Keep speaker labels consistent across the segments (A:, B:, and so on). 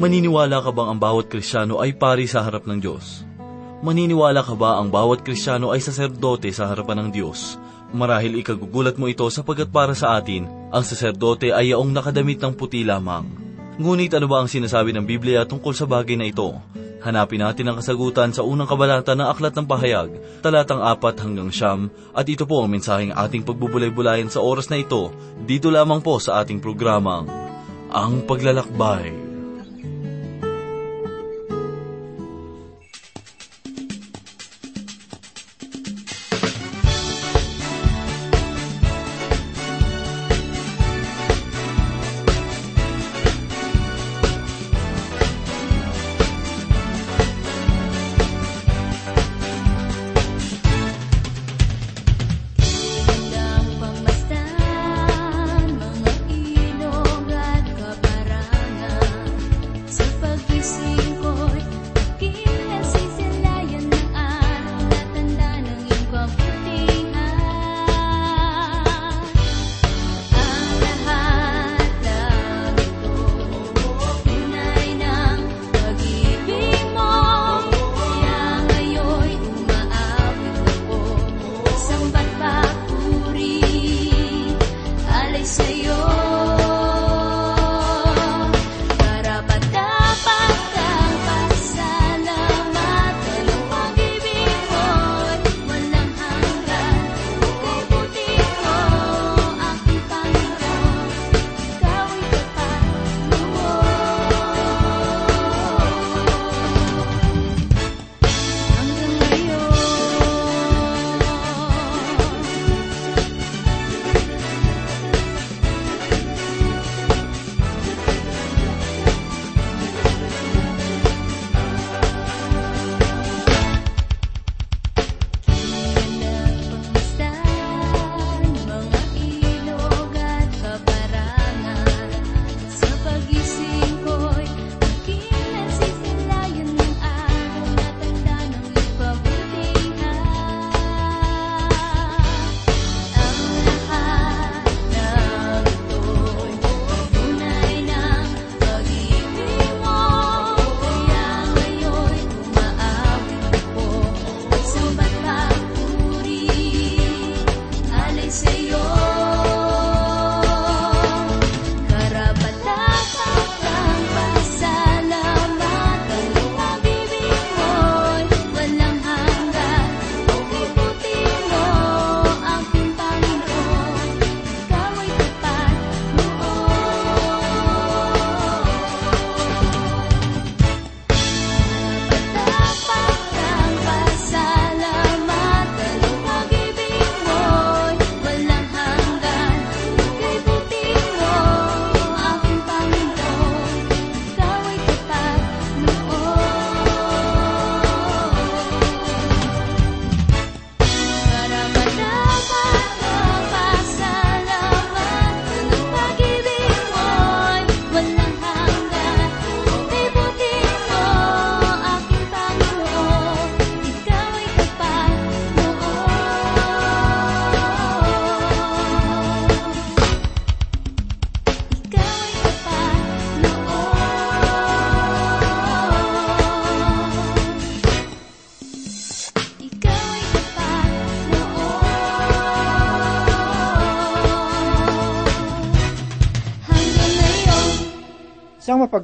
A: Maniniwala ka bang ang bawat Kristiyano ay pari sa harap ng Diyos? Maniniwala ka ba ang bawat Kristiyano ay saserdote sa harapan ng Diyos? Marahil ikagugulat mo ito sapagkat para sa atin, ang saserdote ay yaong nakadamit ng puti lamang. Ngunit ano ba ang sinasabi ng Biblia tungkol sa bagay na ito? Hanapin natin ang kasagutan sa unang kabalata ng Aklat ng Pahayag, talatang 4 hanggang siyam, at ito po ang mensaheng ating pagbubulay-bulayan sa oras na ito, dito lamang po sa ating programang, Ang Paglalakbay.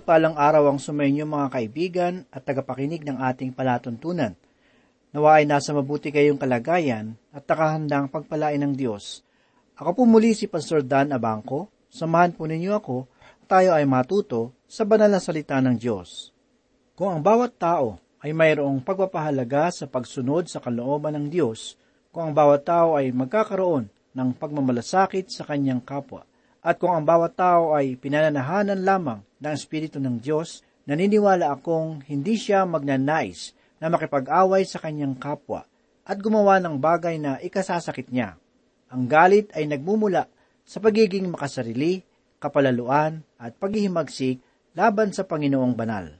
B: Mapagpalang araw ang sumainyo mga kaibigan at tagapakinig ng ating palatuntunan. Nawa ay nasa mabuti kayong kalagayan at nakahandang pagpalain ng Diyos. Ako po muli si Pastor Dan Abangco. Samahan po ninyo ako tayo ay matuto sa banal na salita ng Diyos. Kung ang bawat tao ay mayroong pagpapahalaga sa pagsunod sa kalooban ng Diyos, kung ang bawat tao ay magkakaroon ng pagmamalasakit sa kanyang kapwa, at kung ang bawat tao ay pinananahanan lamang ng Espiritu ng Diyos, naniniwala akong hindi siya magnanais na makipag-away sa kanyang kapwa at gumawa ng bagay na ikasasakit niya. Ang galit ay nagmumula sa pagiging makasarili, kapalaluan at paghihimagsik laban sa Panginoong banal.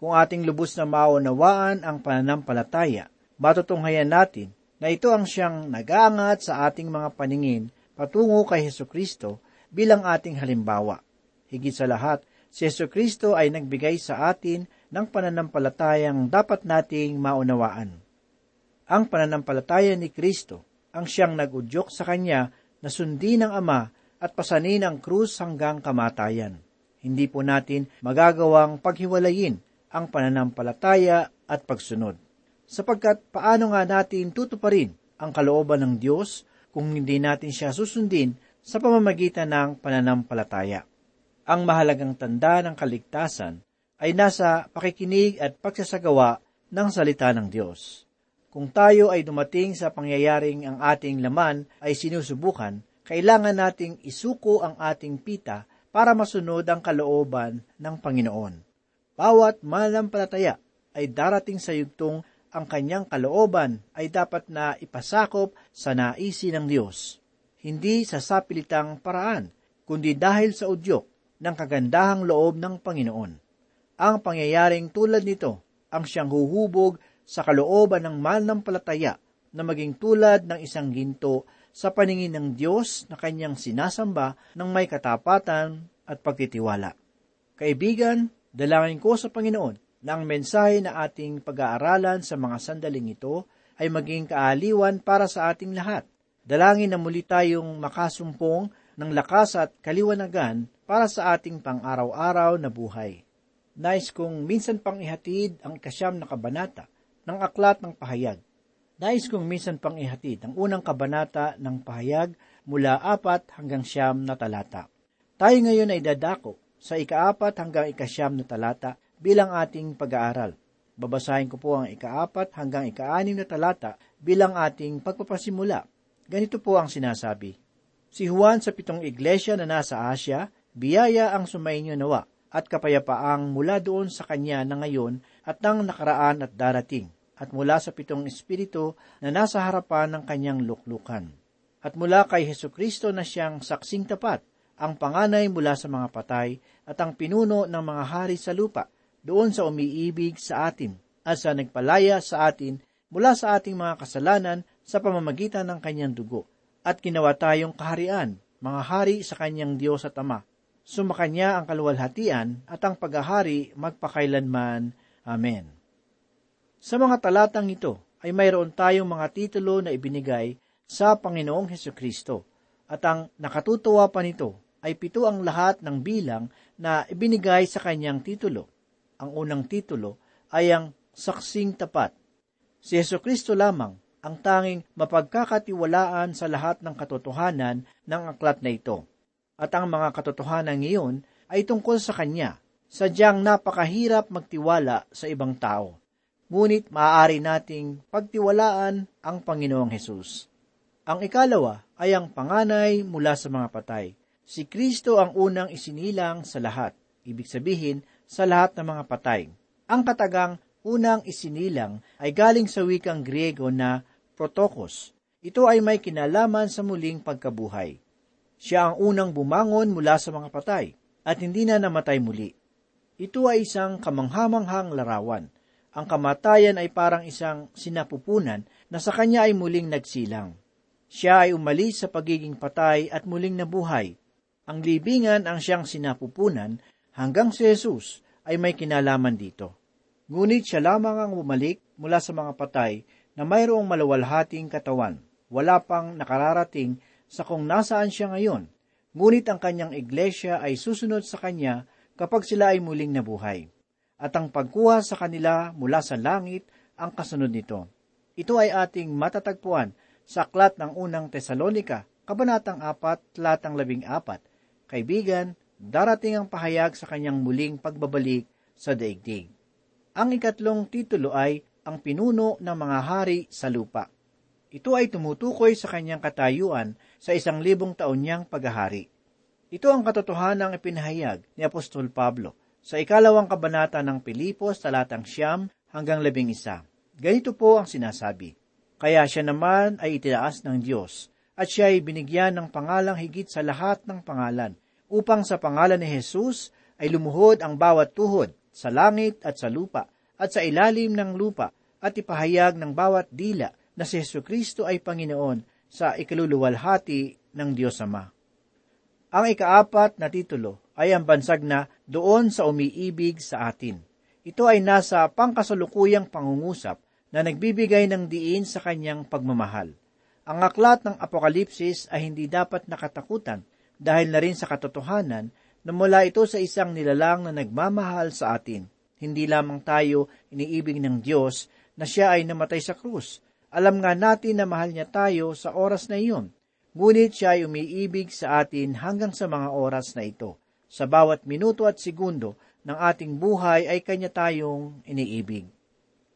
B: Kung ating lubos na maunawaan ang pananampalataya, matutunghayan natin na ito ang siyang nag-aangat sa ating mga paningin patungo kay Heso Kristo bilang ating halimbawa. Higit sa lahat, Si Yesu Kristo ay nagbigay sa atin ng pananampalatayang dapat nating maunawaan. Ang pananampalataya ni Kristo ang siyang nagudyok sa Kanya na sundin ng Ama at pasanin ang krus hanggang kamatayan. Hindi po natin magagawang paghiwalayin ang pananampalataya at pagsunod. Sapagkat paano nga natin tutuparin ang kalooban ng Diyos kung hindi natin siya susundin sa pamamagitan ng pananampalataya. Ang mahalagang tanda ng kaligtasan ay nasa pakikinig at pagsasagawa ng salita ng Diyos. Kung tayo ay dumating sa pangyayaring ang ating laman ay sinusubukan, kailangan nating isuko ang ating pita para masunod ang kalooban ng Panginoon. Bawat malampalataya ay darating sa yugtong ang kanyang kalooban ay dapat na ipasakop sa naisi ng Diyos. Hindi sa sapilitang paraan, kundi dahil sa udyok ng kagandahang loob ng Panginoon. Ang pangyayaring tulad nito ang siyang huhubog sa kalooban ng mananampalataya na maging tulad ng isang ginto sa paningin ng Diyos na kanyang sinasamba ng may katapatan at pagtitiwala. Kaibigan, dalangin ko sa Panginoon na ang mensahe na ating pag-aaralan sa mga sandaling ito ay maging kaaliwan para sa ating lahat. Dalangin na muli tayong makasumpong ng lakas at kaliwanagan para sa ating pang-araw-araw na buhay. Nais kong minsan pang ihatid ang kasyam na kabanata ng aklat ng pahayag. Nais kong minsan pang ihatid ang unang kabanata ng pahayag mula apat hanggang siyam na talata. Tayo ngayon ay dadako sa ikaapat hanggang ikasyam na talata bilang ating pag-aaral. Babasahin ko po ang ikaapat hanggang ikaanim na talata bilang ating pagpapasimula. Ganito po ang sinasabi. Si Juan sa pitong iglesia na nasa Asya, biyaya ang sumainyo nawa at kapayapaang mula doon sa kanya na ngayon at ng nakaraan at darating, at mula sa pitong espiritu na nasa harapan ng kanyang luklukan. At mula kay Heso Kristo na siyang saksing tapat, ang panganay mula sa mga patay at ang pinuno ng mga hari sa lupa, doon sa umiibig sa atin at sa nagpalaya sa atin mula sa ating mga kasalanan sa pamamagitan ng kanyang dugo at ginawa tayong kaharian, mga hari sa kanyang Diyos at Ama. Sumakanya ang kaluwalhatian at ang paghahari magpakailanman. Amen. Sa mga talatang ito ay mayroon tayong mga titulo na ibinigay sa Panginoong Heso Kristo at ang nakatutuwa pa nito ay pito ang lahat ng bilang na ibinigay sa kanyang titulo. Ang unang titulo ay ang saksing tapat. Si Yeso Kristo lamang ang tanging mapagkakatiwalaan sa lahat ng katotohanan ng aklat na ito. At ang mga katotohanan ngayon ay tungkol sa Kanya, sadyang napakahirap magtiwala sa ibang tao. Ngunit maaari nating pagtiwalaan ang Panginoong Hesus. Ang ikalawa ay ang panganay mula sa mga patay. Si Kristo ang unang isinilang sa lahat, ibig sabihin sa lahat ng mga patay. Ang katagang unang isinilang ay galing sa wikang Griego na protokos. Ito ay may kinalaman sa muling pagkabuhay. Siya ang unang bumangon mula sa mga patay at hindi na namatay muli. Ito ay isang kamanghamanghang larawan. Ang kamatayan ay parang isang sinapupunan na sa kanya ay muling nagsilang. Siya ay umalis sa pagiging patay at muling nabuhay. Ang libingan ang siyang sinapupunan hanggang si Jesus ay may kinalaman dito. Ngunit siya lamang ang bumalik mula sa mga patay na mayroong malawalhating katawan. Wala pang nakararating sa kung nasaan siya ngayon. Ngunit ang kanyang iglesia ay susunod sa kanya kapag sila ay muling nabuhay. At ang pagkuha sa kanila mula sa langit ang kasunod nito. Ito ay ating matatagpuan sa aklat ng unang Tesalonika, kabanatang 4, talatang 14. Kaibigan, darating ang pahayag sa kanyang muling pagbabalik sa daigdig. Ang ikatlong titulo ay ang pinuno ng mga hari sa lupa. Ito ay tumutukoy sa kanyang katayuan sa isang libong taon niyang paghahari. Ito ang katotohanang ipinahayag ni Apostol Pablo sa ikalawang kabanata ng Pilipos talatang siyam hanggang labing isa. Ganito po ang sinasabi. Kaya siya naman ay itinaas ng Diyos at siya ay binigyan ng pangalang higit sa lahat ng pangalan upang sa pangalan ni Jesus ay lumuhod ang bawat tuhod sa langit at sa lupa at sa ilalim ng lupa at ipahayag ng bawat dila na si Yesu Kristo ay Panginoon sa ikaluluwalhati ng Diyos Ama. Ang ikaapat na titulo ay ang bansag na doon sa umiibig sa atin. Ito ay nasa pangkasalukuyang pangungusap na nagbibigay ng diin sa kanyang pagmamahal. Ang aklat ng Apokalipsis ay hindi dapat nakatakutan dahil na rin sa katotohanan na mula ito sa isang nilalang na nagmamahal sa atin. Hindi lamang tayo iniibig ng Diyos na siya ay namatay sa krus. Alam nga natin na mahal niya tayo sa oras na iyon. Ngunit siya ay umiibig sa atin hanggang sa mga oras na ito. Sa bawat minuto at segundo ng ating buhay ay kanya tayong iniibig.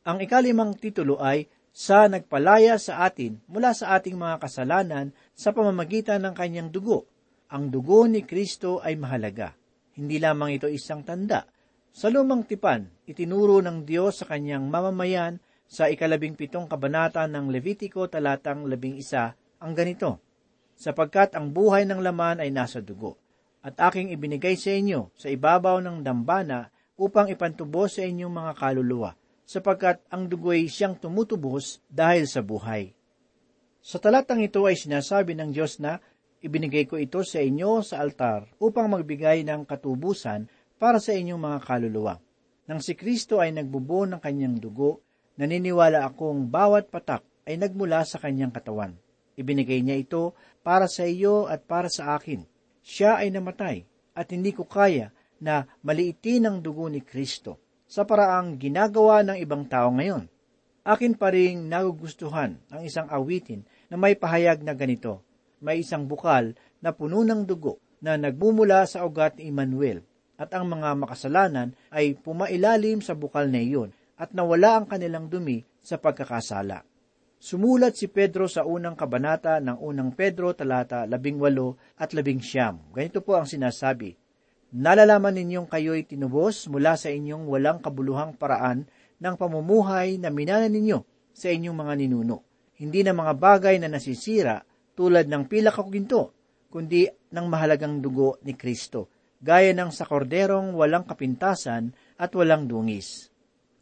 B: Ang ikalimang titulo ay sa nagpalaya sa atin mula sa ating mga kasalanan sa pamamagitan ng kanyang dugo. Ang dugo ni Kristo ay mahalaga. Hindi lamang ito isang tanda. Sa lumang tipan, itinuro ng Diyos sa kanyang mamamayan sa ikalabing pitong kabanata ng Levitico talatang labing isa ang ganito, sapagkat ang buhay ng laman ay nasa dugo at aking ibinigay sa inyo sa ibabaw ng dambana upang ipantubos sa inyong mga kaluluwa, sapagkat ang dugo'y siyang tumutubos dahil sa buhay. Sa talatang ito ay sinasabi ng Diyos na, ibinigay ko ito sa inyo sa altar upang magbigay ng katubusan para sa inyong mga kaluluwa. Nang si Kristo ay nagbubo ng kanyang dugo, naniniwala akong bawat patak ay nagmula sa kanyang katawan. Ibinigay niya ito para sa iyo at para sa akin siya ay namatay at hindi ko kaya na maliitin ang dugo ni Kristo sa paraang ginagawa ng ibang tao ngayon. Akin pa rin nagugustuhan ang isang awitin na may pahayag na ganito. May isang bukal na puno ng dugo na nagbumula sa ugat ni Emmanuel at ang mga makasalanan ay pumailalim sa bukal na iyon at nawala ang kanilang dumi sa pagkakasala. Sumulat si Pedro sa unang kabanata ng unang Pedro talata labing walo at labing siyam. Ganito po ang sinasabi, Nalalaman ninyong kayo'y tinubos mula sa inyong walang kabuluhang paraan ng pamumuhay na minana ninyo sa inyong mga ninuno. Hindi na mga bagay na nasisira tulad ng pilak o ginto, kundi ng mahalagang dugo ni Kristo, gaya ng sa korderong walang kapintasan at walang dungis.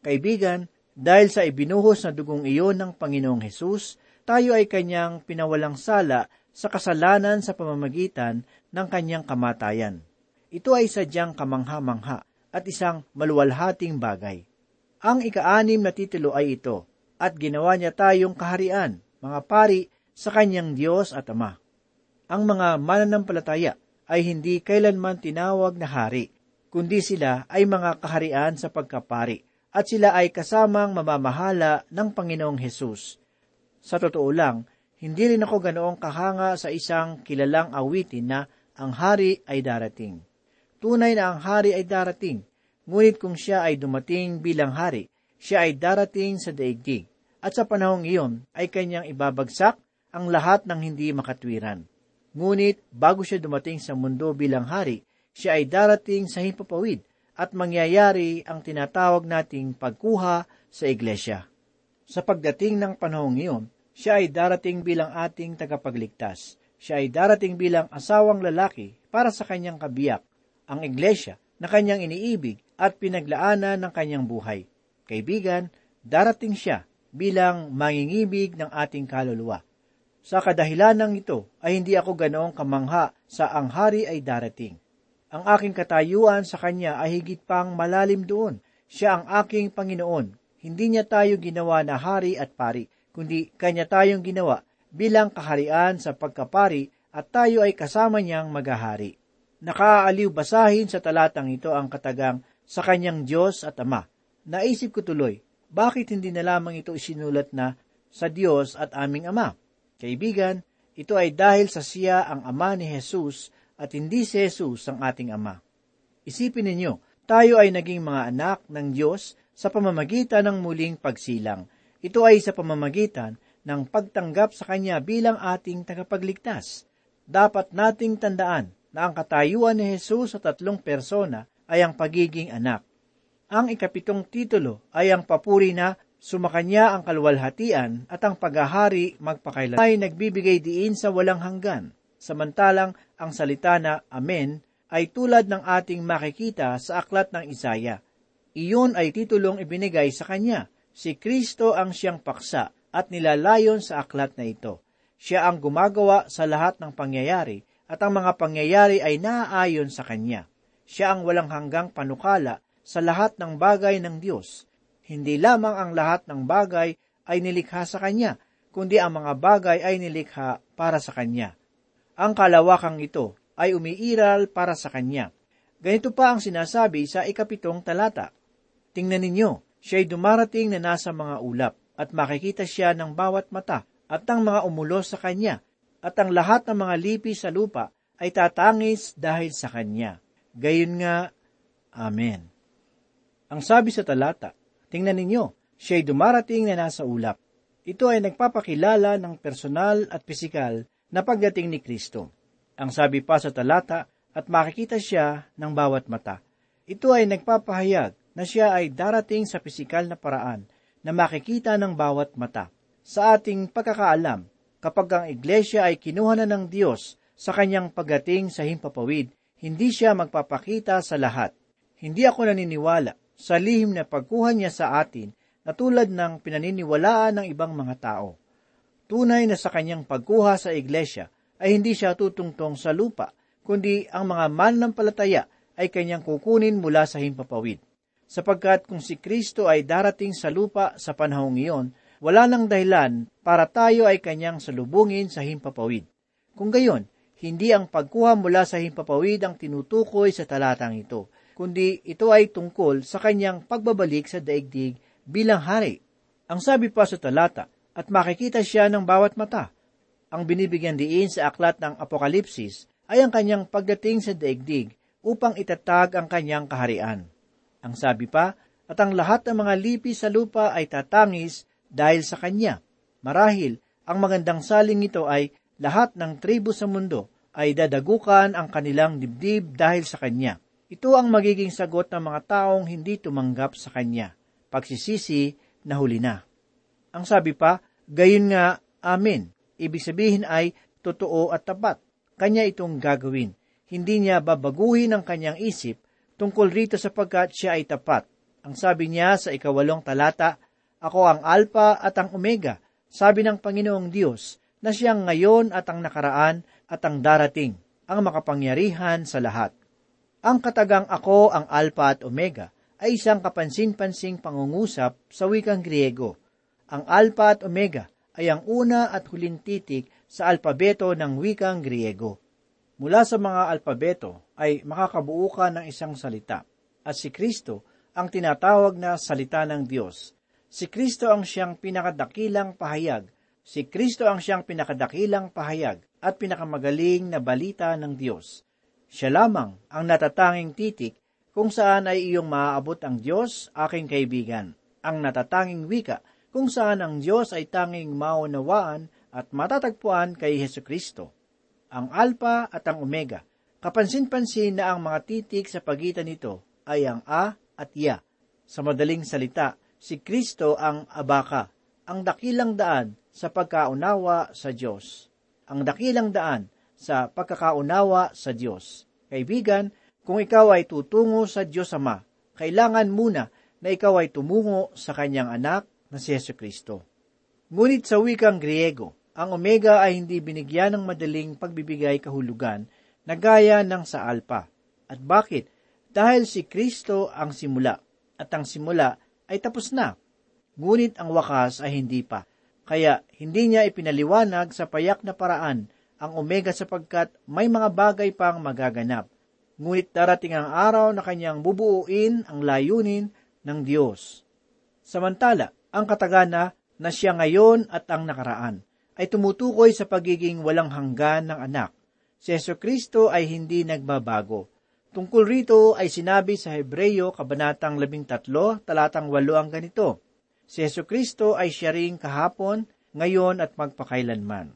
B: Kaibigan, dahil sa ibinuhos na dugong iyon ng Panginoong Hesus, tayo ay kanyang pinawalang sala sa kasalanan sa pamamagitan ng kanyang kamatayan. Ito ay sadyang kamangha-mangha at isang maluwalhating bagay. Ang ikaanim na titulo ay ito, at ginawa niya tayong kaharian, mga pari, sa kanyang Diyos at Ama. Ang mga mananampalataya ay hindi kailanman tinawag na hari, kundi sila ay mga kaharian sa pagkapari at sila ay kasamang mamamahala ng Panginoong Hesus. Sa totoo lang, hindi rin ako ganoong kahanga sa isang kilalang awitin na ang hari ay darating. Tunay na ang hari ay darating, ngunit kung siya ay dumating bilang hari, siya ay darating sa daigdig, at sa panahong iyon ay kanyang ibabagsak ang lahat ng hindi makatwiran. Ngunit bago siya dumating sa mundo bilang hari, siya ay darating sa himpapawid at mangyayari ang tinatawag nating pagkuha sa iglesia. Sa pagdating ng panahong iyon, siya ay darating bilang ating tagapagligtas. Siya ay darating bilang asawang lalaki para sa kanyang kabiyak, ang iglesia na kanyang iniibig at pinaglaanan ng kanyang buhay. Kaibigan, darating siya bilang mangingibig ng ating kaluluwa. Sa kadahilan ng ito ay hindi ako ganoong kamangha sa ang hari ay darating. Ang aking katayuan sa Kanya ay higit pang malalim doon. Siya ang aking Panginoon. Hindi niya tayo ginawa na hari at pari, kundi Kanya tayong ginawa bilang kaharian sa pagkapari at tayo ay kasama niyang magahari. Nakaaaliw basahin sa talatang ito ang katagang sa Kanyang Diyos at Ama. Naisip ko tuloy, bakit hindi na lamang ito isinulat na sa Diyos at aming Ama? Kaibigan, ito ay dahil sa siya ang Ama ni Jesus at hindi si Jesus ang ating Ama. Isipin ninyo, tayo ay naging mga anak ng Diyos sa pamamagitan ng muling pagsilang. Ito ay sa pamamagitan ng pagtanggap sa Kanya bilang ating tagapagligtas. Dapat nating tandaan na ang katayuan ni Jesus sa tatlong persona ay ang pagiging anak. Ang ikapitong titulo ay ang papuri na sumakanya ang kalwalhatian at ang paghahari magpakailan ay nagbibigay diin sa walang hanggan samantalang ang salita na Amen ay tulad ng ating makikita sa aklat ng Isaya. Iyon ay titulong ibinigay sa kanya. Si Kristo ang siyang paksa at nilalayon sa aklat na ito. Siya ang gumagawa sa lahat ng pangyayari at ang mga pangyayari ay naaayon sa kanya. Siya ang walang hanggang panukala sa lahat ng bagay ng Diyos. Hindi lamang ang lahat ng bagay ay nilikha sa Kanya, kundi ang mga bagay ay nilikha para sa Kanya. Ang kalawakang ito ay umiiral para sa Kanya. Ganito pa ang sinasabi sa ikapitong talata. Tingnan ninyo, siya'y dumarating na nasa mga ulap, at makikita siya ng bawat mata, at ng mga umulos sa Kanya, at ang lahat ng mga lipi sa lupa ay tatangis dahil sa Kanya. Gayon nga, Amen. Ang sabi sa talata, tingnan ninyo, siya'y dumarating na nasa ulap. Ito ay nagpapakilala ng personal at pisikal na pagdating ni Kristo. Ang sabi pa sa talata, at makikita siya ng bawat mata. Ito ay nagpapahayag na siya ay darating sa pisikal na paraan na makikita ng bawat mata. Sa ating pagkakaalam, kapag ang iglesia ay kinuha na ng Diyos sa kanyang pagdating sa himpapawid, hindi siya magpapakita sa lahat. Hindi ako naniniwala sa lihim na pagkuha niya sa atin na tulad ng pinaniniwalaan ng ibang mga tao. Tunay na sa kanyang pagkuha sa iglesia ay hindi siya tutungtong sa lupa, kundi ang mga mananampalataya ay kanyang kukunin mula sa himpapawid. Sapagkat kung si Kristo ay darating sa lupa sa panahong iyon, wala nang dahilan para tayo ay kanyang salubungin sa himpapawid. Kung gayon, hindi ang pagkuha mula sa himpapawid ang tinutukoy sa talatang ito, kundi ito ay tungkol sa kanyang pagbabalik sa daigdig bilang hari. Ang sabi pa sa talata, at makikita siya ng bawat mata. Ang binibigyan diin sa aklat ng Apokalipsis ay ang kanyang pagdating sa daigdig upang itatag ang kanyang kaharian. Ang sabi pa, at ang lahat ng mga lipi sa lupa ay tatangis dahil sa kanya. Marahil, ang magandang saling ito ay lahat ng tribo sa mundo ay dadagukan ang kanilang dibdib dahil sa kanya. Ito ang magiging sagot ng mga taong hindi tumanggap sa kanya. Pagsisisi na huli na. Ang sabi pa, gayon nga, amen. Ibig sabihin ay totoo at tapat. Kanya itong gagawin. Hindi niya babaguhin ang kanyang isip tungkol rito sapagkat siya ay tapat. Ang sabi niya sa ikawalong talata, Ako ang Alpha at ang Omega, sabi ng Panginoong Diyos, na siyang ngayon at ang nakaraan at ang darating, ang makapangyarihan sa lahat. Ang katagang ako ang Alpha at Omega ay isang kapansin-pansing pangungusap sa wikang Griego. Ang Alpha at Omega ay ang una at huling titik sa alpabeto ng wikang Griego. Mula sa mga alpabeto ay makakabuo ka ng isang salita, at si Kristo ang tinatawag na salita ng Diyos. Si Kristo ang siyang pinakadakilang pahayag. Si Kristo ang siyang pinakadakilang pahayag at pinakamagaling na balita ng Diyos. Siya lamang ang natatanging titik kung saan ay iyong maaabot ang Diyos, aking kaibigan, ang natatanging wika, kung saan ang Diyos ay tanging maunawaan at matatagpuan kay Heso Kristo. Ang Alpha at ang Omega, kapansin-pansin na ang mga titik sa pagitan nito ay ang A at Ya. Sa madaling salita, si Kristo ang abaka, ang dakilang daan sa pagkaunawa sa Diyos. Ang dakilang daan sa pagkakaunawa sa Diyos. Kaibigan, kung ikaw ay tutungo sa Diyos Ama, kailangan muna na ikaw ay tumungo sa kanyang anak na si Yesu Kristo. Ngunit sa wikang Griego, ang Omega ay hindi binigyan ng madaling pagbibigay kahulugan na gaya ng sa Alpha. At bakit? Dahil si Kristo ang simula, at ang simula ay tapos na. Ngunit ang wakas ay hindi pa. Kaya hindi niya ipinaliwanag sa payak na paraan ang Omega sapagkat may mga bagay pang magaganap ngunit darating ang araw na kanyang bubuuin ang layunin ng Diyos. Samantala, ang katagana na siya ngayon at ang nakaraan ay tumutukoy sa pagiging walang hanggan ng anak. Si Yeso Kristo ay hindi nagbabago. Tungkol rito ay sinabi sa Hebreyo Kabanatang 13, talatang 8 ang ganito, Si Yeso Kristo ay siya ring kahapon, ngayon at magpakailanman.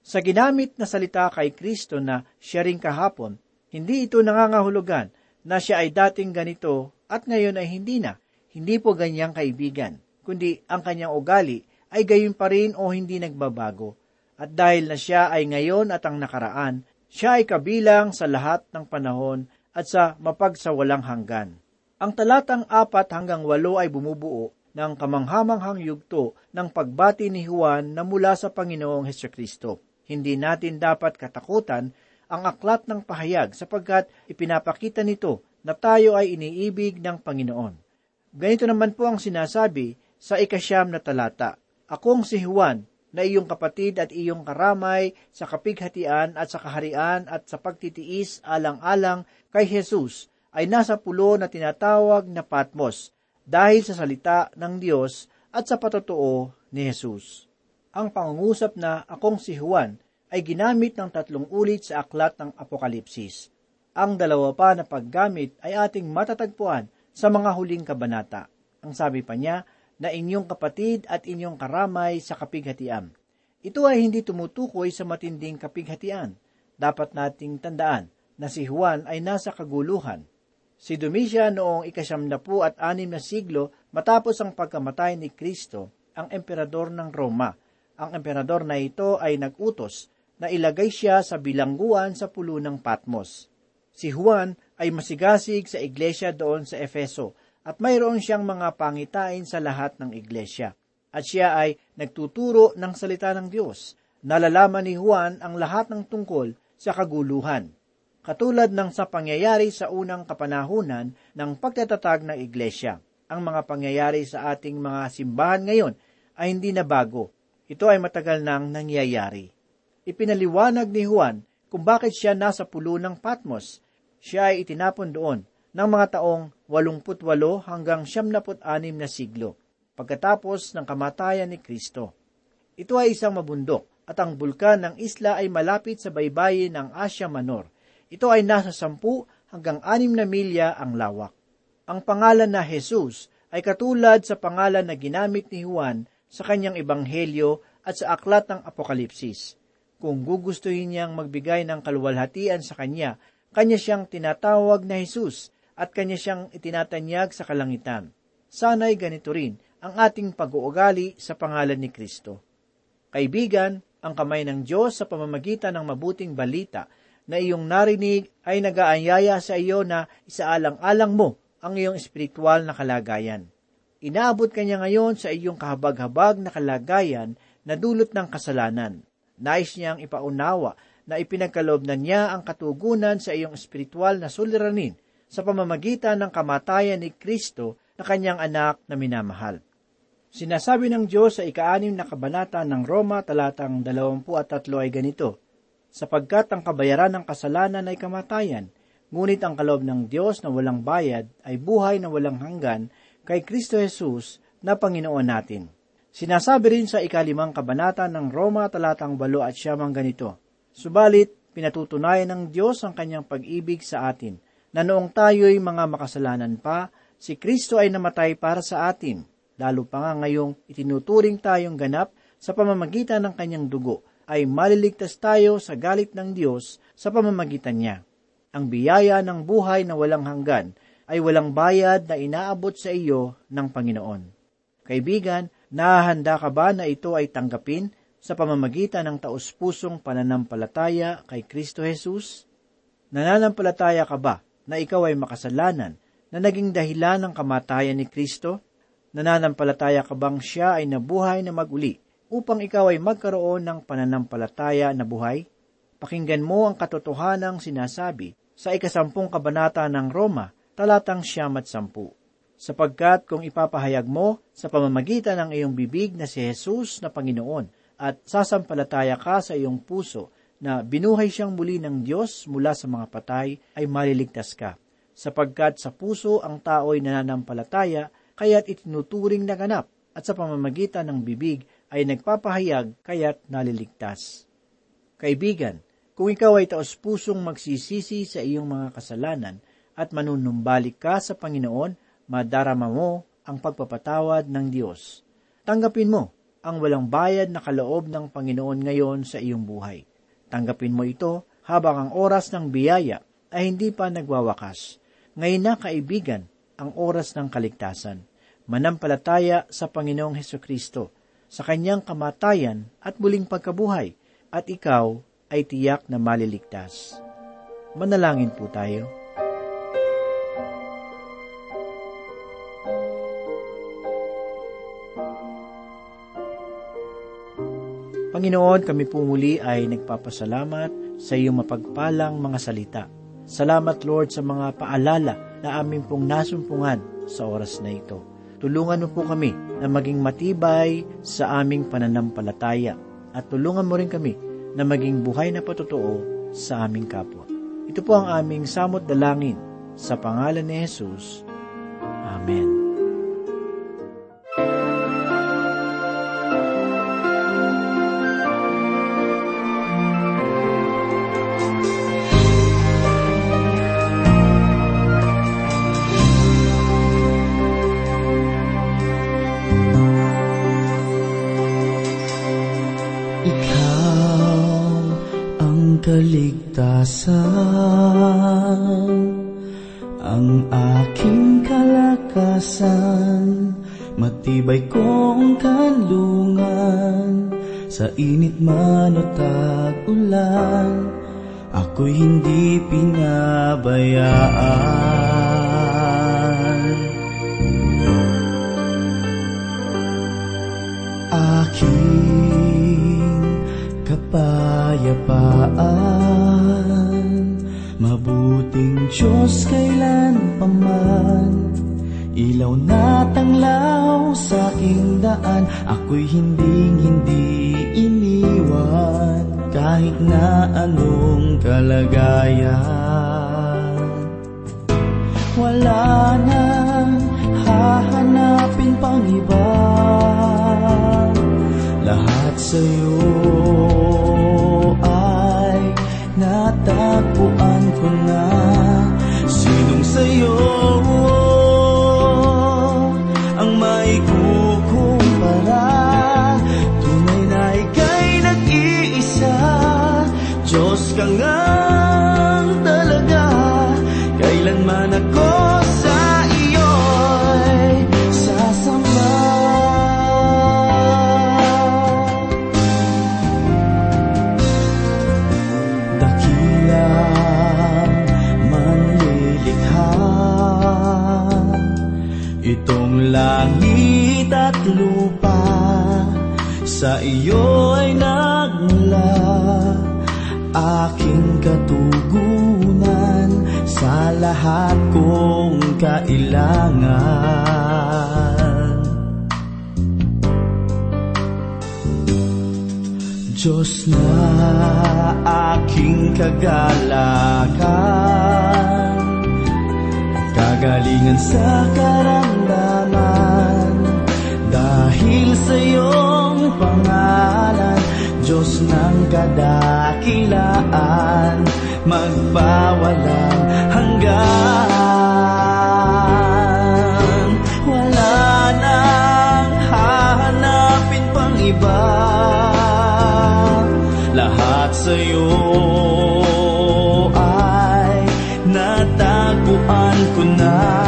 B: Sa ginamit na salita kay Kristo na siya ring kahapon, hindi ito nangangahulugan na siya ay dating ganito at ngayon ay hindi na. Hindi po ganyang kaibigan, kundi ang kanyang ugali ay gayon pa rin o hindi nagbabago. At dahil na siya ay ngayon at ang nakaraan, siya ay kabilang sa lahat ng panahon at sa mapagsawalang hanggan. Ang talatang apat hanggang walo ay bumubuo ng kamanghamanghang yugto ng pagbati ni Juan na mula sa Panginoong Heso Kristo. Hindi natin dapat katakutan ang aklat ng pahayag sapagkat ipinapakita nito na tayo ay iniibig ng Panginoon. Ganito naman po ang sinasabi sa ikasyam na talata. Akong si Juan, na iyong kapatid at iyong karamay sa kapighatian at sa kaharian at sa pagtitiis alang-alang kay Jesus ay nasa pulo na tinatawag na Patmos dahil sa salita ng Diyos at sa patotoo ni Jesus. Ang pangungusap na akong si Juan ay ginamit ng tatlong ulit sa aklat ng Apokalipsis. Ang dalawa pa na paggamit ay ating matatagpuan sa mga huling kabanata. Ang sabi pa niya, na inyong kapatid at inyong karamay sa kapighatian. Ito ay hindi tumutukoy sa matinding kapighatian. Dapat nating tandaan na si Juan ay nasa kaguluhan. Si Domitian noong ikasyamnapu at anim na siglo matapos ang pagkamatay ni Kristo, ang emperador ng Roma. Ang emperador na ito ay nagutos na ilagay siya sa bilangguan sa pulo ng Patmos. Si Juan ay masigasig sa iglesia doon sa Efeso at mayroon siyang mga pangitain sa lahat ng iglesia. At siya ay nagtuturo ng salita ng Diyos. Nalalaman ni Juan ang lahat ng tungkol sa kaguluhan. Katulad ng sa pangyayari sa unang kapanahunan ng pagtatatag ng iglesia. Ang mga pangyayari sa ating mga simbahan ngayon ay hindi na bago. Ito ay matagal nang nangyayari. Ipinaliwanag ni Juan kung bakit siya nasa pulo ng Patmos. Siya ay itinapon doon ng mga taong 88 hanggang 76 na siglo, pagkatapos ng kamatayan ni Kristo. Ito ay isang mabundok at ang bulkan ng isla ay malapit sa baybayin ng Asia Minor. Ito ay nasa 10 hanggang 6 na milya ang lawak. Ang pangalan na Jesus ay katulad sa pangalan na ginamit ni Juan sa kanyang ebanghelyo at sa aklat ng Apokalipsis. Kung gugustuhin niyang magbigay ng kaluwalhatian sa kanya, kanya siyang tinatawag na Jesus at kanya siyang itinatanyag sa kalangitan. Sana'y ganito rin ang ating pag-uugali sa pangalan ni Kristo. Kaibigan, ang kamay ng Diyos sa pamamagitan ng mabuting balita na iyong narinig ay nagaanyaya sa iyo na isaalang-alang mo ang iyong espiritual na kalagayan. Inaabot kanya ngayon sa iyong kahabag-habag na kalagayan na dulot ng kasalanan. Nais niyang ipaunawa na ipinagkaloob na niya ang katugunan sa iyong espiritual na suliranin sa pamamagitan ng kamatayan ni Kristo na kanyang anak na minamahal. Sinasabi ng Diyos sa ikaanim na kabanata ng Roma talatang 23 ay ganito, sapagkat ang kabayaran ng kasalanan ay kamatayan, ngunit ang kaloob ng Diyos na walang bayad ay buhay na walang hanggan kay Kristo Jesus na Panginoon natin. Sinasabi rin sa ikalimang kabanata ng Roma talatang 8 at siyamang ganito, Subalit, pinatutunayan ng Diyos ang kanyang pag-ibig sa atin, na noong tayo'y mga makasalanan pa, si Kristo ay namatay para sa atin, lalo pa nga ngayong itinuturing tayong ganap sa pamamagitan ng kanyang dugo, ay maliligtas tayo sa galit ng Diyos sa pamamagitan niya. Ang biyaya ng buhay na walang hanggan ay walang bayad na inaabot sa iyo ng Panginoon. Kaibigan, nahahanda ka ba na ito ay tanggapin sa pamamagitan ng taus-pusong pananampalataya kay Kristo Jesus? Nananampalataya ka ba na ikaw ay makasalanan na naging dahilan ng kamatayan ni Kristo? Nananampalataya ka bang siya ay nabuhay na maguli upang ikaw ay magkaroon ng pananampalataya na buhay? Pakinggan mo ang katotohanang sinasabi sa ikasampung kabanata ng Roma, talatang siyam at sampu. Sapagkat kung ipapahayag mo sa pamamagitan ng iyong bibig na si Jesus na Panginoon at sasampalataya ka sa iyong puso na binuhay siyang muli ng Diyos mula sa mga patay, ay maliligtas ka. Sapagkat sa puso ang tao ay nananampalataya, kaya't itinuturing na ganap, at sa pamamagitan ng bibig ay nagpapahayag, kaya't naliligtas. Kaibigan, kung ikaw ay taos-pusong magsisisi sa iyong mga kasalanan at manunumbalik ka sa Panginoon, madarama mo ang pagpapatawad ng Diyos. Tanggapin mo ang walang bayad na kaloob ng Panginoon ngayon sa iyong buhay. Tanggapin mo ito habang ang oras ng biyaya ay hindi pa nagwawakas. Ngayon na kaibigan, ang oras ng kaligtasan. Manampalataya sa Panginoong Heso Kristo, sa kanyang kamatayan at muling pagkabuhay, at ikaw ay tiyak na maliligtas. Manalangin po tayo. Panginoon, kami po muli ay nagpapasalamat sa iyong mapagpalang mga salita. Salamat Lord sa mga paalala na aming pong nasumpungan sa oras na ito. Tulungan mo po kami na maging matibay sa aming pananampalataya at tulungan mo rin kami na maging buhay na patotoo sa aming kapwa. Ito po ang aming samot dalangin sa pangalan ni Jesus. Amen.
C: Kaligtasan, ang aking kalakasan, matibay kong kanlungan, sa init man o tag-ulan, ako'y hindi pinabayaan. aking kapayapaan Mabuting Diyos kailan paman Ilaw na tanglaw sa aking daan. Ako'y hinding hindi iniwan Kahit na anong kalagayan. Wala nang hahanapin pang iba. Lahat sa'yo natagpuan ko na. Sinong sa'yo Sa iyo ay nagmula Aking katugunan Sa lahat kong kailangan. Diyos na aking kagalakan Kagalingan sa karamdaman Dahil sa iyong pangalan Diyos ng kadakilaan Magpawalang hanggan. Wala nang hahanapin pang iba. Lahat sa iyo ay natagpuan ko na